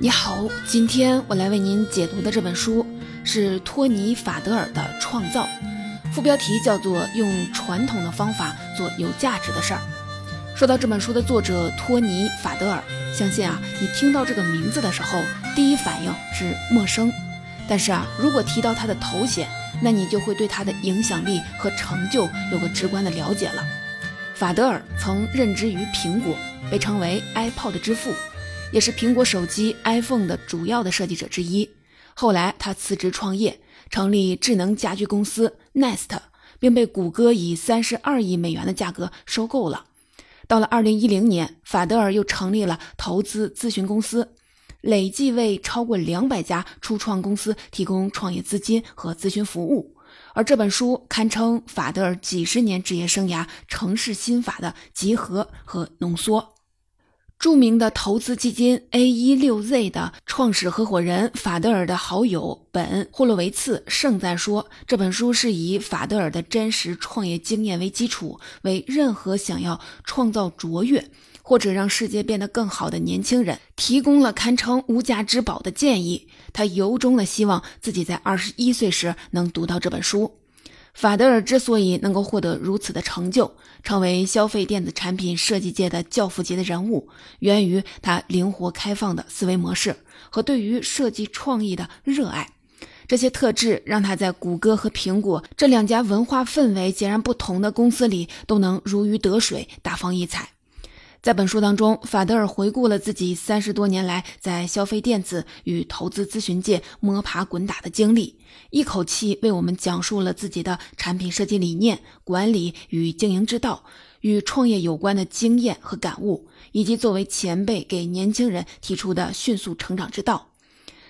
你好，今天我来为您解读的这本书是托尼·法德尔的《创造》，副标题叫做《用传统的方法做有价值的事儿》。说到这本书的作者托尼·法德尔，相信啊，你听到这个名字的时候，第一反应是陌生。但是啊，如果提到他的头衔，那你就会对他的影响力和成就有个直观的了解了。法德尔曾任职于苹果，被称为 iPod 之父。也是苹果手机 iPhone 的主要的设计者之一。后来他辞职创业，成立智能家居公司 Nest，并被谷歌以三十二亿美元的价格收购了。到了二零一零年，法德尔又成立了投资咨询公司，累计为超过两百家初创公司提供创业资金和咨询服务。而这本书堪称法德尔几十年职业生涯城市心法的集合和浓缩。著名的投资基金 A 一六 Z 的创始合伙人法德尔的好友本·霍洛维茨盛赞说：“这本书是以法德尔的真实创业经验为基础，为任何想要创造卓越或者让世界变得更好的年轻人提供了堪称无价之宝的建议。”他由衷的希望自己在二十一岁时能读到这本书。法德尔之所以能够获得如此的成就，成为消费电子产品设计界的教父级的人物，源于他灵活开放的思维模式和对于设计创意的热爱。这些特质让他在谷歌和苹果这两家文化氛围截然不同的公司里都能如鱼得水，大放异彩。在本书当中，法德尔回顾了自己三十多年来在消费电子与投资咨询界摸爬滚打的经历，一口气为我们讲述了自己的产品设计理念、管理与经营之道、与创业有关的经验和感悟，以及作为前辈给年轻人提出的迅速成长之道。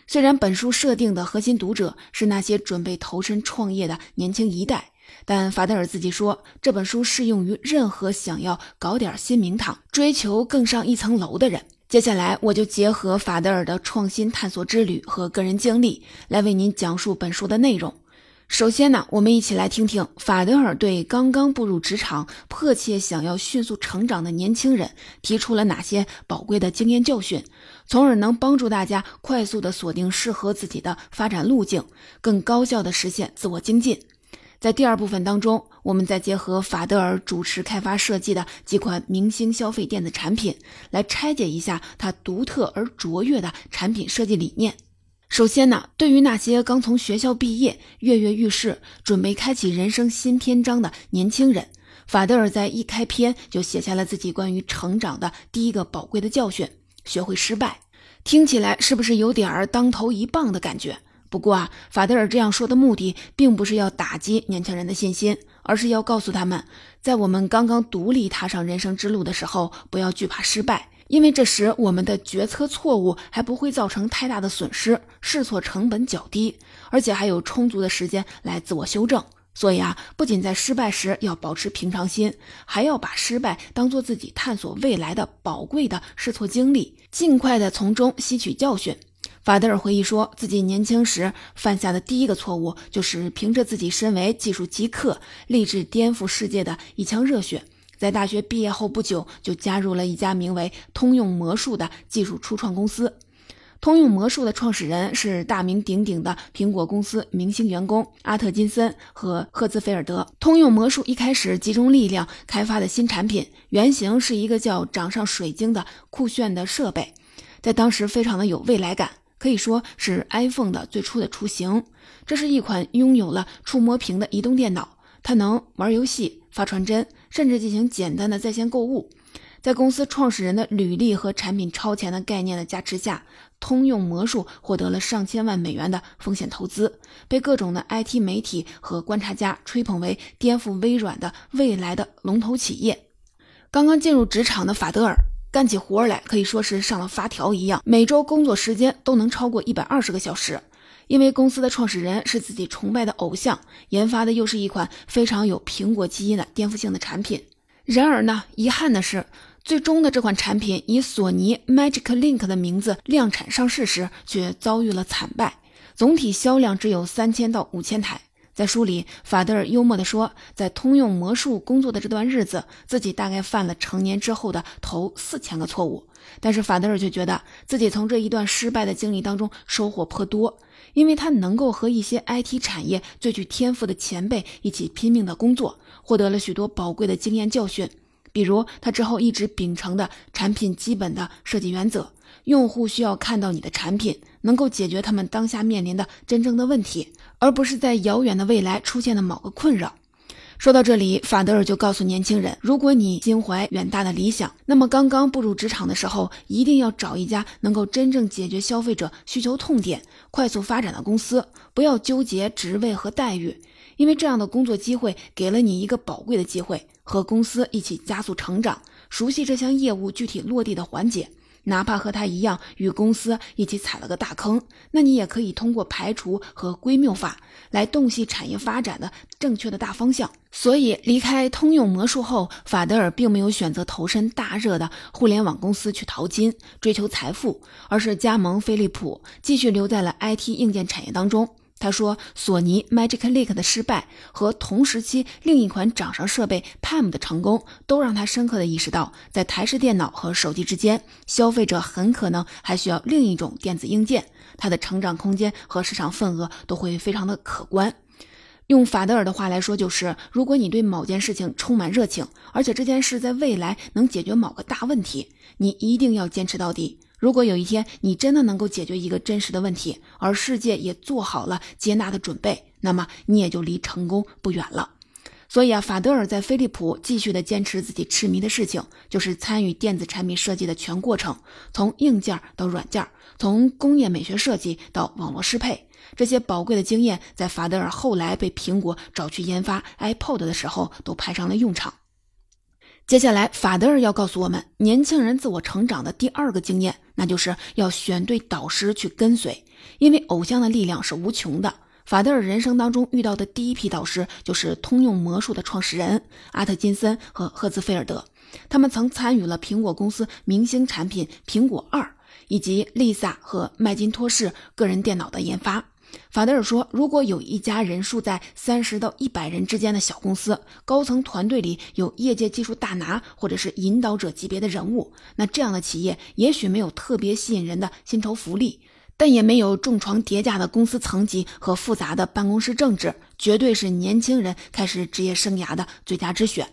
虽然本书设定的核心读者是那些准备投身创业的年轻一代。但法德尔自己说，这本书适用于任何想要搞点新名堂、追求更上一层楼的人。接下来，我就结合法德尔的创新探索之旅和个人经历，来为您讲述本书的内容。首先呢，我们一起来听听法德尔对刚刚步入职场、迫切想要迅速成长的年轻人提出了哪些宝贵的经验教训，从而能帮助大家快速地锁定适合自己的发展路径，更高效地实现自我精进。在第二部分当中，我们再结合法德尔主持开发设计的几款明星消费电子产品，来拆解一下他独特而卓越的产品设计理念。首先呢，对于那些刚从学校毕业、跃跃欲试、准备开启人生新篇章的年轻人，法德尔在一开篇就写下了自己关于成长的第一个宝贵的教训：学会失败。听起来是不是有点儿当头一棒的感觉？不过啊，法德尔这样说的目的，并不是要打击年轻人的信心，而是要告诉他们，在我们刚刚独立踏上人生之路的时候，不要惧怕失败，因为这时我们的决策错误还不会造成太大的损失，试错成本较低，而且还有充足的时间来自我修正。所以啊，不仅在失败时要保持平常心，还要把失败当做自己探索未来的宝贵的试错经历，尽快的从中吸取教训。法德尔回忆说，自己年轻时犯下的第一个错误，就是凭着自己身为技术极客、立志颠覆世界的一腔热血，在大学毕业后不久就加入了一家名为“通用魔术”的技术初创公司。通用魔术的创始人是大名鼎鼎的苹果公司明星员工阿特金森和赫兹菲尔德。通用魔术一开始集中力量开发的新产品，原型是一个叫“掌上水晶”的酷炫的设备，在当时非常的有未来感。可以说是 iPhone 的最初的雏形。这是一款拥有了触摸屏的移动电脑，它能玩游戏、发传真，甚至进行简单的在线购物。在公司创始人的履历和产品超前的概念的加持下，通用魔术获得了上千万美元的风险投资，被各种的 IT 媒体和观察家吹捧为颠覆微软的未来的龙头企业。刚刚进入职场的法德尔。干起活来可以说是上了发条一样，每周工作时间都能超过一百二十个小时。因为公司的创始人是自己崇拜的偶像，研发的又是一款非常有苹果基因的颠覆性的产品。然而呢，遗憾的是，最终的这款产品以索尼 Magic Link 的名字量产上市时，却遭遇了惨败，总体销量只有三千到五千台。在书里，法德尔幽默地说，在通用魔术工作的这段日子，自己大概犯了成年之后的头四千个错误。但是法德尔却觉得自己从这一段失败的经历当中收获颇多，因为他能够和一些 IT 产业最具天赋的前辈一起拼命的工作，获得了许多宝贵的经验教训。比如，他之后一直秉承的产品基本的设计原则：用户需要看到你的产品能够解决他们当下面临的真正的问题。而不是在遥远的未来出现的某个困扰。说到这里，法德尔就告诉年轻人：如果你心怀远大的理想，那么刚刚步入职场的时候，一定要找一家能够真正解决消费者需求痛点、快速发展的公司，不要纠结职位和待遇，因为这样的工作机会给了你一个宝贵的机会，和公司一起加速成长，熟悉这项业务具体落地的环节。哪怕和他一样与公司一起踩了个大坑，那你也可以通过排除和归谬法来洞悉产业发展的正确的大方向。所以，离开通用魔术后，法德尔并没有选择投身大热的互联网公司去淘金、追求财富，而是加盟飞利浦，继续留在了 IT 硬件产业当中。他说：“索尼 Magic Link 的失败和同时期另一款掌上设备 Palm 的成功，都让他深刻的意识到，在台式电脑和手机之间，消费者很可能还需要另一种电子硬件。它的成长空间和市场份额都会非常的可观。用法德尔的话来说，就是如果你对某件事情充满热情，而且这件事在未来能解决某个大问题，你一定要坚持到底。”如果有一天你真的能够解决一个真实的问题，而世界也做好了接纳的准备，那么你也就离成功不远了。所以啊，法德尔在飞利浦继续的坚持自己痴迷的事情，就是参与电子产品设计的全过程，从硬件到软件，从工业美学设计到网络适配，这些宝贵的经验，在法德尔后来被苹果找去研发 iPod 的时候，都派上了用场。接下来，法德尔要告诉我们，年轻人自我成长的第二个经验，那就是要选对导师去跟随，因为偶像的力量是无穷的。法德尔人生当中遇到的第一批导师，就是通用魔术的创始人阿特金森和赫兹菲尔德，他们曾参与了苹果公司明星产品苹果二，以及丽萨和麦金托士个人电脑的研发。法德尔说：“如果有一家人数在三十到一百人之间的小公司，高层团队里有业界技术大拿或者是引导者级别的人物，那这样的企业也许没有特别吸引人的薪酬福利，但也没有重床叠架的公司层级和复杂的办公室政治，绝对是年轻人开始职业生涯的最佳之选。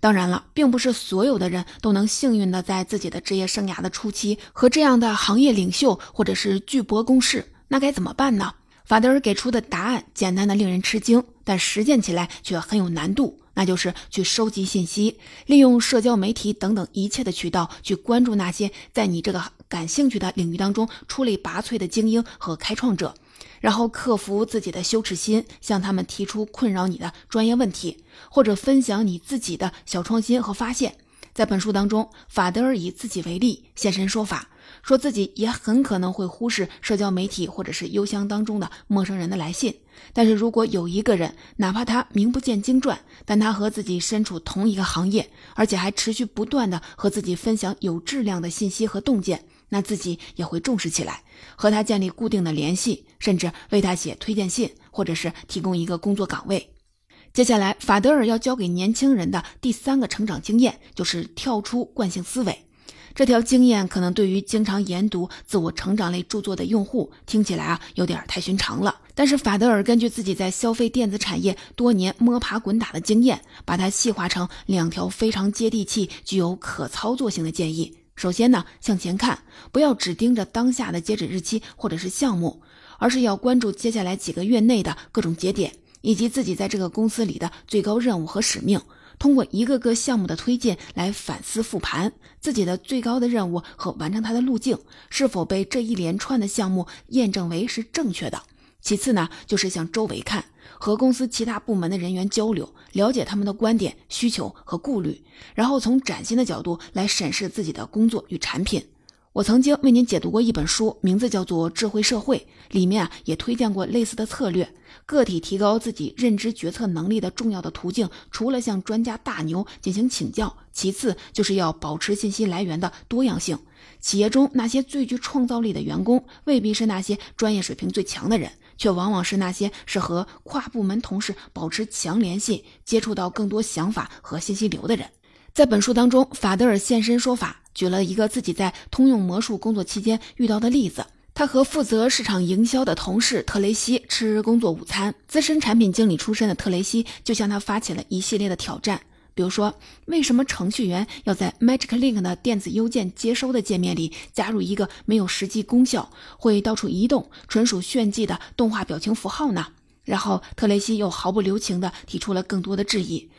当然了，并不是所有的人都能幸运的在自己的职业生涯的初期和这样的行业领袖或者是巨擘共事，那该怎么办呢？”法德尔给出的答案简单的令人吃惊，但实践起来却很有难度。那就是去收集信息，利用社交媒体等等一切的渠道，去关注那些在你这个感兴趣的领域当中出类拔萃的精英和开创者，然后克服自己的羞耻心，向他们提出困扰你的专业问题，或者分享你自己的小创新和发现。在本书当中，法德尔以自己为例，现身说法。说自己也很可能会忽视社交媒体或者是邮箱当中的陌生人的来信，但是如果有一个人，哪怕他名不见经传，但他和自己身处同一个行业，而且还持续不断的和自己分享有质量的信息和洞见，那自己也会重视起来，和他建立固定的联系，甚至为他写推荐信，或者是提供一个工作岗位。接下来，法德尔要教给年轻人的第三个成长经验，就是跳出惯性思维。这条经验可能对于经常研读自我成长类著作的用户听起来啊有点太寻常了。但是法德尔根据自己在消费电子产业多年摸爬滚打的经验，把它细化成两条非常接地气、具有可操作性的建议。首先呢，向前看，不要只盯着当下的截止日期或者是项目，而是要关注接下来几个月内的各种节点，以及自己在这个公司里的最高任务和使命。通过一个个项目的推进来反思复盘自己的最高的任务和完成它的路径是否被这一连串的项目验证为是正确的。其次呢，就是向周围看，和公司其他部门的人员交流，了解他们的观点、需求和顾虑，然后从崭新的角度来审视自己的工作与产品。我曾经为您解读过一本书，名字叫做《智慧社会》，里面啊也推荐过类似的策略。个体提高自己认知决策能力的重要的途径，除了向专家大牛进行请教。其次就是要保持信息来源的多样性。企业中那些最具创造力的员工，未必是那些专业水平最强的人，却往往是那些是和跨部门同事保持强联系、接触到更多想法和信息流的人。在本书当中，法德尔现身说法，举了一个自己在通用魔术工作期间遇到的例子。他和负责市场营销的同事特雷西吃工作午餐，资深产品经理出身的特雷西就向他发起了一系列的挑战，比如说，为什么程序员要在 Magic Link 的电子邮件接收的界面里加入一个没有实际功效、会到处移动、纯属炫技的动画表情符号呢？然后特雷西又毫不留情地提出了更多的质疑。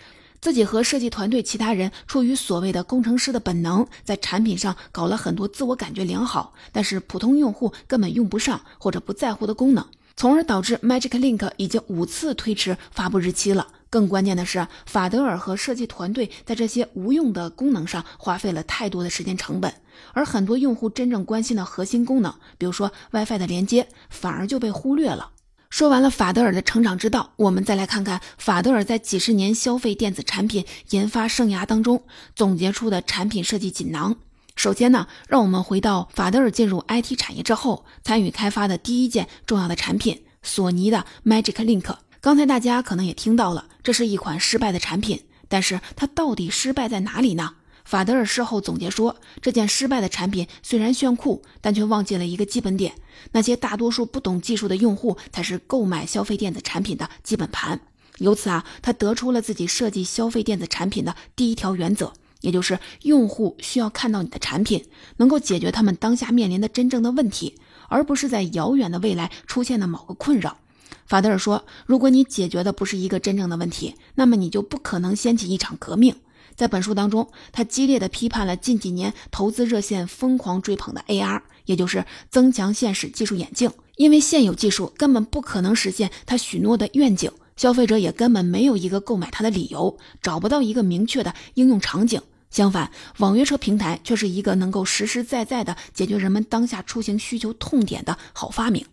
自己和设计团队其他人出于所谓的工程师的本能，在产品上搞了很多自我感觉良好，但是普通用户根本用不上或者不在乎的功能，从而导致 Magic Link 已经五次推迟发布日期了。更关键的是，法德尔和设计团队在这些无用的功能上花费了太多的时间成本，而很多用户真正关心的核心功能，比如说 WiFi 的连接，反而就被忽略了。说完了法德尔的成长之道，我们再来看看法德尔在几十年消费电子产品研发生涯当中总结出的产品设计锦囊。首先呢，让我们回到法德尔进入 IT 产业之后参与开发的第一件重要的产品——索尼的 Magic Link。刚才大家可能也听到了，这是一款失败的产品，但是它到底失败在哪里呢？法德尔事后总结说，这件失败的产品虽然炫酷，但却忘记了一个基本点：那些大多数不懂技术的用户才是购买消费电子产品的基本盘。由此啊，他得出了自己设计消费电子产品的第一条原则，也就是用户需要看到你的产品能够解决他们当下面临的真正的问题，而不是在遥远的未来出现的某个困扰。法德尔说，如果你解决的不是一个真正的问题，那么你就不可能掀起一场革命。在本书当中，他激烈地批判了近几年投资热线疯狂追捧的 AR，也就是增强现实技术眼镜。因为现有技术根本不可能实现他许诺的愿景，消费者也根本没有一个购买它的理由，找不到一个明确的应用场景。相反，网约车平台却是一个能够实实在在的解决人们当下出行需求痛点的好发明。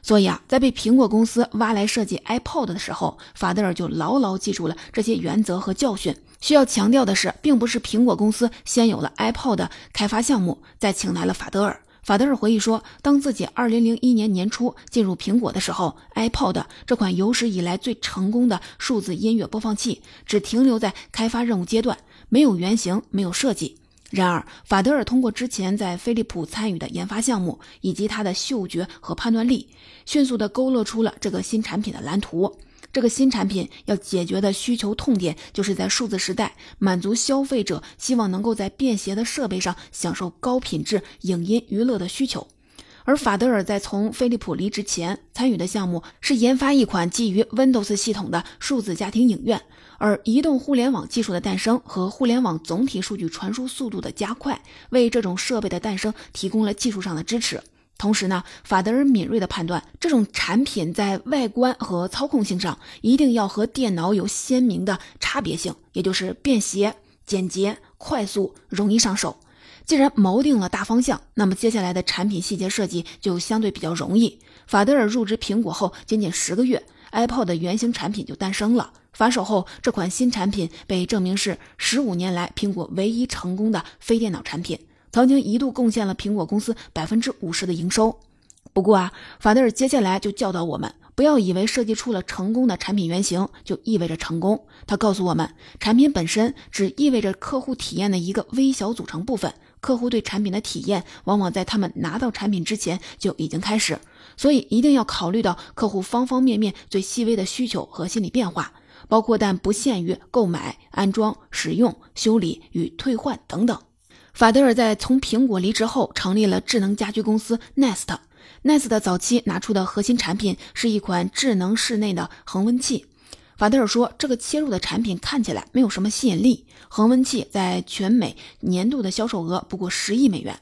所以啊，在被苹果公司挖来设计 iPod 的时候，法德尔就牢牢记住了这些原则和教训。需要强调的是，并不是苹果公司先有了 iPod 开发项目，再请来了法德尔。法德尔回忆说，当自己2001年年初进入苹果的时候，iPod 这款有史以来最成功的数字音乐播放器只停留在开发任务阶段，没有原型，没有设计。然而，法德尔通过之前在飞利浦参与的研发项目，以及他的嗅觉和判断力，迅速地勾勒出了这个新产品的蓝图。这个新产品要解决的需求痛点，就是在数字时代满足消费者希望能够在便携的设备上享受高品质影音娱乐的需求。而法德尔在从飞利浦离职前参与的项目，是研发一款基于 Windows 系统的数字家庭影院。而移动互联网技术的诞生和互联网总体数据传输速度的加快，为这种设备的诞生提供了技术上的支持。同时呢，法德尔敏锐地判断，这种产品在外观和操控性上一定要和电脑有鲜明的差别性，也就是便携、简洁、快速、容易上手。既然锚定了大方向，那么接下来的产品细节设计就相对比较容易。法德尔入职苹果后，仅仅十个月，iPod 的原型产品就诞生了。发售后，这款新产品被证明是十五年来苹果唯一成功的非电脑产品，曾经一度贡献了苹果公司百分之五十的营收。不过啊，法德尔接下来就教导我们，不要以为设计出了成功的产品原型就意味着成功。他告诉我们，产品本身只意味着客户体验的一个微小组成部分，客户对产品的体验往往在他们拿到产品之前就已经开始，所以一定要考虑到客户方方面面最细微的需求和心理变化。包括但不限于购买、安装、使用、修理与退换等等。法德尔在从苹果离职后，成立了智能家居公司 Nest。Nest 早期拿出的核心产品是一款智能室内的恒温器。法德尔说，这个切入的产品看起来没有什么吸引力。恒温器在全美年度的销售额不过十亿美元，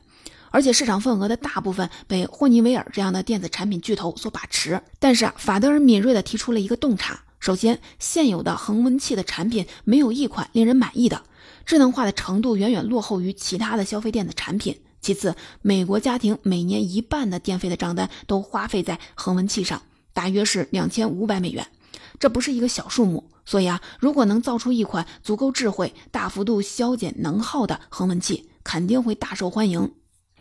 而且市场份额的大部分被霍尼韦尔这样的电子产品巨头所把持。但是啊，法德尔敏锐地提出了一个洞察。首先，现有的恒温器的产品没有一款令人满意的，智能化的程度远远落后于其他的消费电子产品。其次，美国家庭每年一半的电费的账单都花费在恒温器上，大约是两千五百美元，这不是一个小数目。所以啊，如果能造出一款足够智慧、大幅度消减能耗的恒温器，肯定会大受欢迎。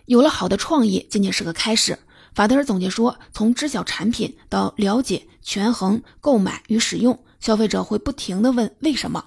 有了好的创意，仅仅是个开始。法德尔总结说，从知晓产品到了解、权衡、购买与使用，消费者会不停地问为什么。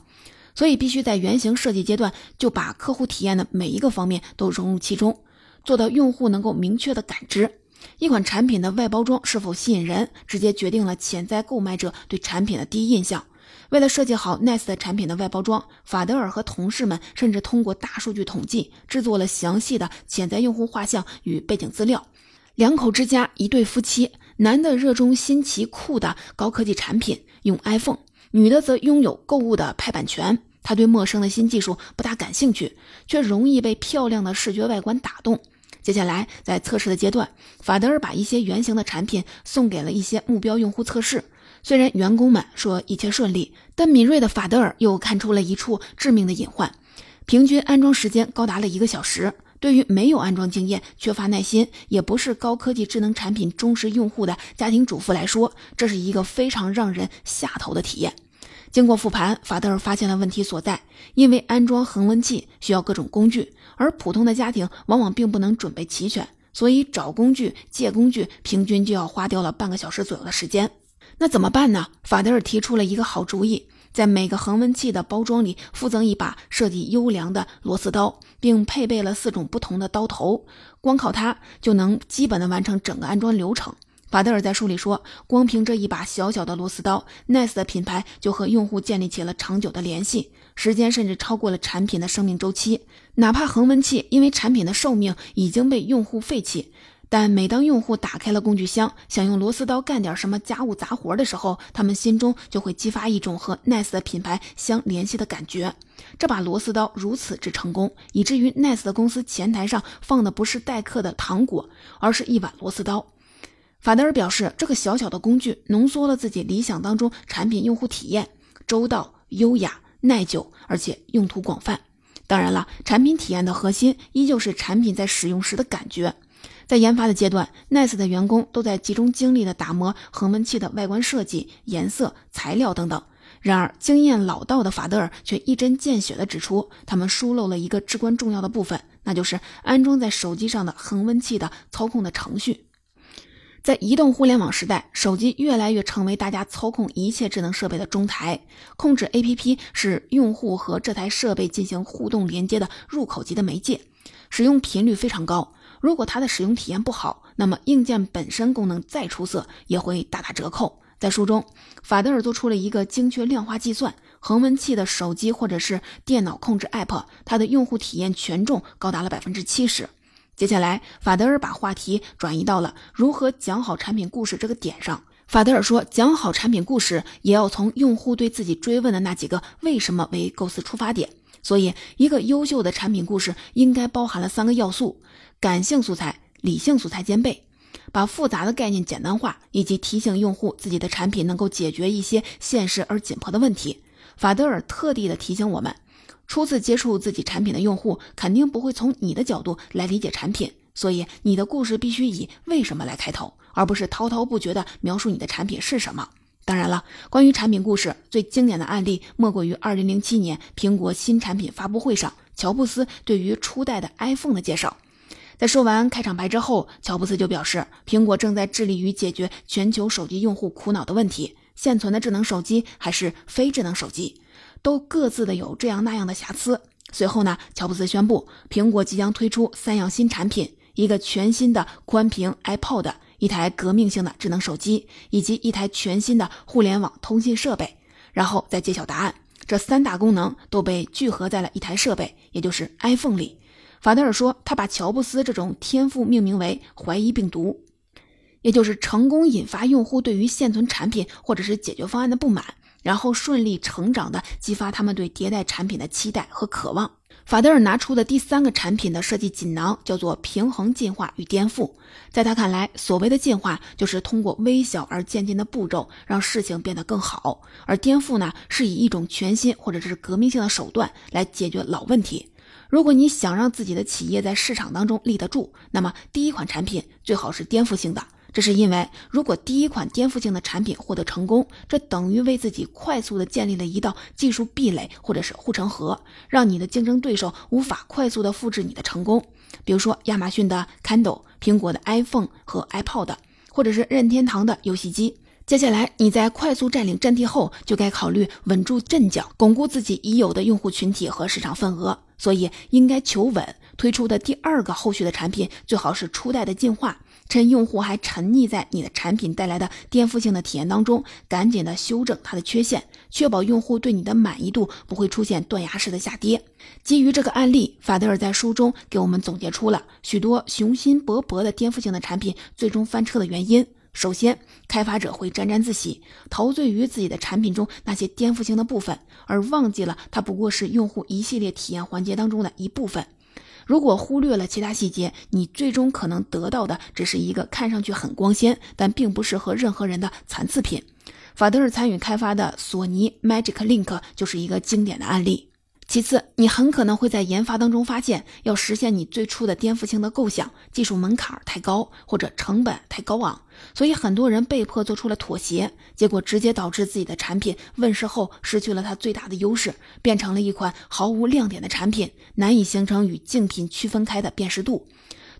所以必须在原型设计阶段就把客户体验的每一个方面都融入其中，做到用户能够明确的感知一款产品的外包装是否吸引人，直接决定了潜在购买者对产品的第一印象。为了设计好 Nice 的产品的外包装，法德尔和同事们甚至通过大数据统计，制作了详细的潜在用户画像与背景资料。两口之家，一对夫妻，男的热衷新奇酷的高科技产品，用 iPhone。女的则拥有购物的拍板权，她对陌生的新技术不大感兴趣，却容易被漂亮的视觉外观打动。接下来，在测试的阶段，法德尔把一些原型的产品送给了一些目标用户测试。虽然员工们说一切顺利，但敏锐的法德尔又看出了一处致命的隐患：平均安装时间高达了一个小时。对于没有安装经验、缺乏耐心，也不是高科技智能产品忠实用户的家庭主妇来说，这是一个非常让人下头的体验。经过复盘，法德尔发现了问题所在。因为安装恒温器需要各种工具，而普通的家庭往往并不能准备齐全，所以找工具、借工具，平均就要花掉了半个小时左右的时间。那怎么办呢？法德尔提出了一个好主意，在每个恒温器的包装里附赠一把设计优良的螺丝刀，并配备了四种不同的刀头，光靠它就能基本的完成整个安装流程。法德尔在书里说，光凭这一把小小的螺丝刀，Nice 的品牌就和用户建立起了长久的联系，时间甚至超过了产品的生命周期。哪怕恒温器因为产品的寿命已经被用户废弃，但每当用户打开了工具箱，想用螺丝刀干点什么家务杂活的时候，他们心中就会激发一种和 Nice 的品牌相联系的感觉。这把螺丝刀如此之成功，以至于 Nice 的公司前台上放的不是待客的糖果，而是一把螺丝刀。法德尔表示，这个小小的工具浓缩了自己理想当中产品用户体验：周到、优雅、耐久，而且用途广泛。当然了，产品体验的核心依旧是产品在使用时的感觉。在研发的阶段，Nice 的员工都在集中精力的打磨恒温器的外观设计、颜色、材料等等。然而，经验老道的法德尔却一针见血地指出，他们疏漏了一个至关重要的部分，那就是安装在手机上的恒温器的操控的程序。在移动互联网时代，手机越来越成为大家操控一切智能设备的中台。控制 APP 是用户和这台设备进行互动连接的入口级的媒介，使用频率非常高。如果它的使用体验不好，那么硬件本身功能再出色也会大打折扣。在书中，法德尔做出了一个精确量化计算：恒温器的手机或者是电脑控制 App，它的用户体验权重高达了百分之七十。接下来，法德尔把话题转移到了如何讲好产品故事这个点上。法德尔说，讲好产品故事也要从用户对自己追问的那几个为什么为构思出发点。所以，一个优秀的产品故事应该包含了三个要素：感性素材、理性素材兼备，把复杂的概念简单化，以及提醒用户自己的产品能够解决一些现实而紧迫的问题。法德尔特地的提醒我们。初次接触自己产品的用户肯定不会从你的角度来理解产品，所以你的故事必须以“为什么”来开头，而不是滔滔不绝地描述你的产品是什么。当然了，关于产品故事最经典的案例，莫过于2007年苹果新产品发布会上，乔布斯对于初代的 iPhone 的介绍。在说完开场白之后，乔布斯就表示，苹果正在致力于解决全球手机用户苦恼的问题：现存的智能手机还是非智能手机。都各自的有这样那样的瑕疵。随后呢，乔布斯宣布，苹果即将推出三样新产品：一个全新的宽屏 iPod，一台革命性的智能手机，以及一台全新的互联网通信设备。然后再揭晓答案，这三大功能都被聚合在了一台设备，也就是 iPhone 里。法德尔说，他把乔布斯这种天赋命名为“怀疑病毒”，也就是成功引发用户对于现存产品或者是解决方案的不满。然后顺利成长的激发他们对迭代产品的期待和渴望。法德尔拿出的第三个产品的设计锦囊叫做平衡进化与颠覆。在他看来，所谓的进化就是通过微小而渐进的步骤让事情变得更好，而颠覆呢，是以一种全新或者是革命性的手段来解决老问题。如果你想让自己的企业在市场当中立得住，那么第一款产品最好是颠覆性的。这是因为，如果第一款颠覆性的产品获得成功，这等于为自己快速的建立了一道技术壁垒或者是护城河，让你的竞争对手无法快速的复制你的成功。比如说，亚马逊的 Kindle、苹果的 iPhone 和 iPod，或者是任天堂的游戏机。接下来，你在快速占领阵地后，就该考虑稳住阵脚，巩固自己已有的用户群体和市场份额。所以，应该求稳。推出的第二个后续的产品，最好是初代的进化。趁用户还沉溺在你的产品带来的颠覆性的体验当中，赶紧的修正它的缺陷，确保用户对你的满意度不会出现断崖式的下跌。基于这个案例，法德尔在书中给我们总结出了许多雄心勃勃的颠覆性的产品最终翻车的原因。首先，开发者会沾沾自喜，陶醉于自己的产品中那些颠覆性的部分，而忘记了它不过是用户一系列体验环节当中的一部分。如果忽略了其他细节，你最终可能得到的只是一个看上去很光鲜，但并不适合任何人的残次品。法德尔参与开发的索尼 Magic Link 就是一个经典的案例。其次，你很可能会在研发当中发现，要实现你最初的颠覆性的构想，技术门槛太高，或者成本太高昂，所以很多人被迫做出了妥协，结果直接导致自己的产品问世后失去了它最大的优势，变成了一款毫无亮点的产品，难以形成与竞品区分开的辨识度。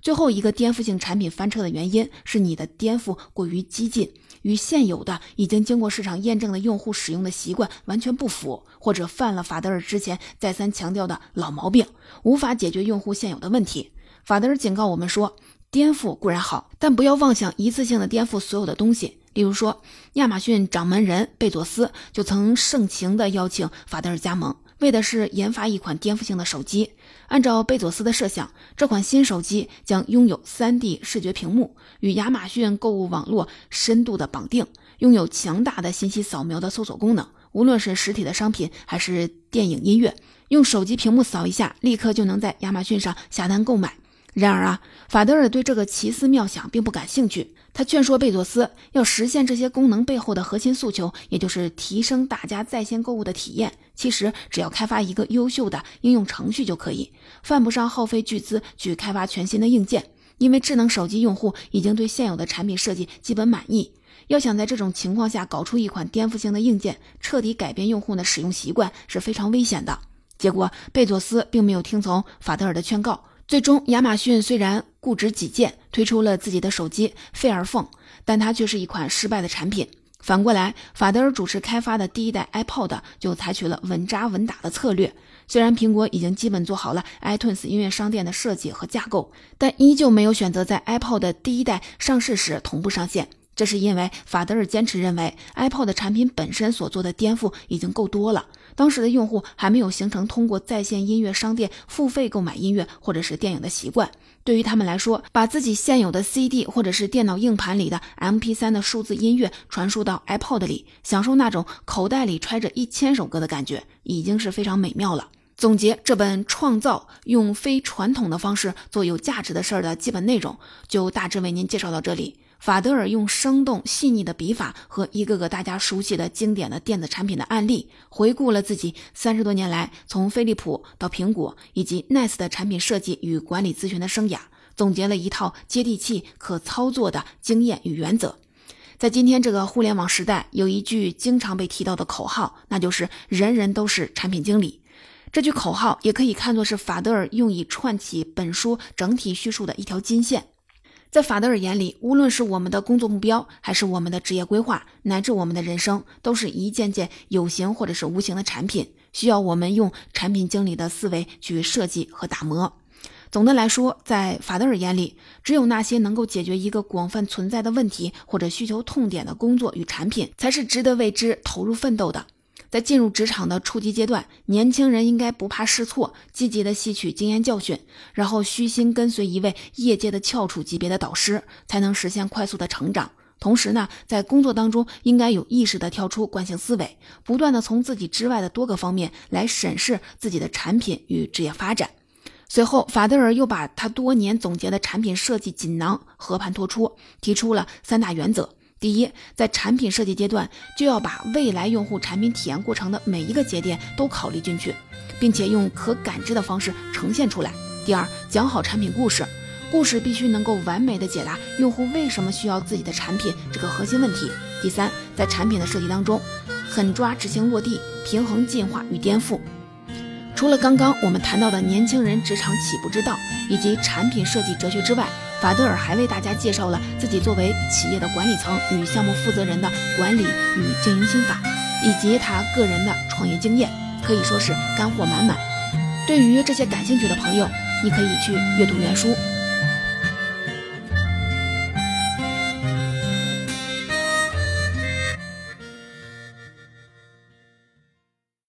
最后一个颠覆性产品翻车的原因是你的颠覆过于激进。与现有的已经经过市场验证的用户使用的习惯完全不符，或者犯了法德尔之前再三强调的老毛病，无法解决用户现有的问题。法德尔警告我们说，颠覆固然好，但不要妄想一次性的颠覆所有的东西。例如说，亚马逊掌门人贝佐斯就曾盛情地邀请法德尔加盟。为的是研发一款颠覆性的手机。按照贝佐斯的设想，这款新手机将拥有 3D 视觉屏幕，与亚马逊购物网络深度的绑定，拥有强大的信息扫描的搜索功能。无论是实体的商品还是电影音乐，用手机屏幕扫一下，立刻就能在亚马逊上下单购买。然而啊，法德尔对这个奇思妙想并不感兴趣。他劝说贝佐斯要实现这些功能背后的核心诉求，也就是提升大家在线购物的体验。其实只要开发一个优秀的应用程序就可以，犯不上耗费巨资去开发全新的硬件。因为智能手机用户已经对现有的产品设计基本满意。要想在这种情况下搞出一款颠覆性的硬件，彻底改变用户的使用习惯是非常危险的。结果，贝佐斯并没有听从法德尔的劝告。最终，亚马逊虽然固执己见，推出了自己的手机费尔凤，但它却是一款失败的产品。反过来，法德尔主持开发的第一代 iPod 就采取了稳扎稳打的策略。虽然苹果已经基本做好了 iTunes 音乐商店的设计和架构，但依旧没有选择在 iPod 第一代上市时同步上线。这是因为法德尔坚持认为，iPod 产品本身所做的颠覆已经够多了。当时的用户还没有形成通过在线音乐商店付费购买音乐或者是电影的习惯。对于他们来说，把自己现有的 CD 或者是电脑硬盘里的 MP3 的数字音乐传输到 iPod 里，享受那种口袋里揣着一千首歌的感觉，已经是非常美妙了。总结这本《创造用非传统的方式做有价值的事儿》的基本内容，就大致为您介绍到这里。法德尔用生动细腻的笔法和一个个大家熟悉的经典的电子产品的案例，回顾了自己三十多年来从飞利浦到苹果以及 NICE 的产品设计与管理咨询的生涯，总结了一套接地气、可操作的经验与原则。在今天这个互联网时代，有一句经常被提到的口号，那就是“人人都是产品经理”。这句口号也可以看作是法德尔用以串起本书整体叙述的一条金线。在法德尔眼里，无论是我们的工作目标，还是我们的职业规划，乃至我们的人生，都是一件件有形或者是无形的产品，需要我们用产品经理的思维去设计和打磨。总的来说，在法德尔眼里，只有那些能够解决一个广泛存在的问题或者需求痛点的工作与产品，才是值得为之投入奋斗的。在进入职场的初级阶段，年轻人应该不怕试错，积极的吸取经验教训，然后虚心跟随一位业界的翘楚级别的导师，才能实现快速的成长。同时呢，在工作当中应该有意识的跳出惯性思维，不断的从自己之外的多个方面来审视自己的产品与职业发展。随后，法德尔又把他多年总结的产品设计锦囊和盘托出，提出了三大原则。第一，在产品设计阶段就要把未来用户产品体验过程的每一个节点都考虑进去，并且用可感知的方式呈现出来。第二，讲好产品故事，故事必须能够完美的解答用户为什么需要自己的产品这个核心问题。第三，在产品的设计当中，狠抓执行落地，平衡进化与颠覆。除了刚刚我们谈到的年轻人职场起步之道以及产品设计哲学之外，法德尔还为大家介绍了自己作为企业的管理层与项目负责人的管理与经营心法，以及他个人的创业经验，可以说是干货满满。对于这些感兴趣的朋友，你可以去阅读原书。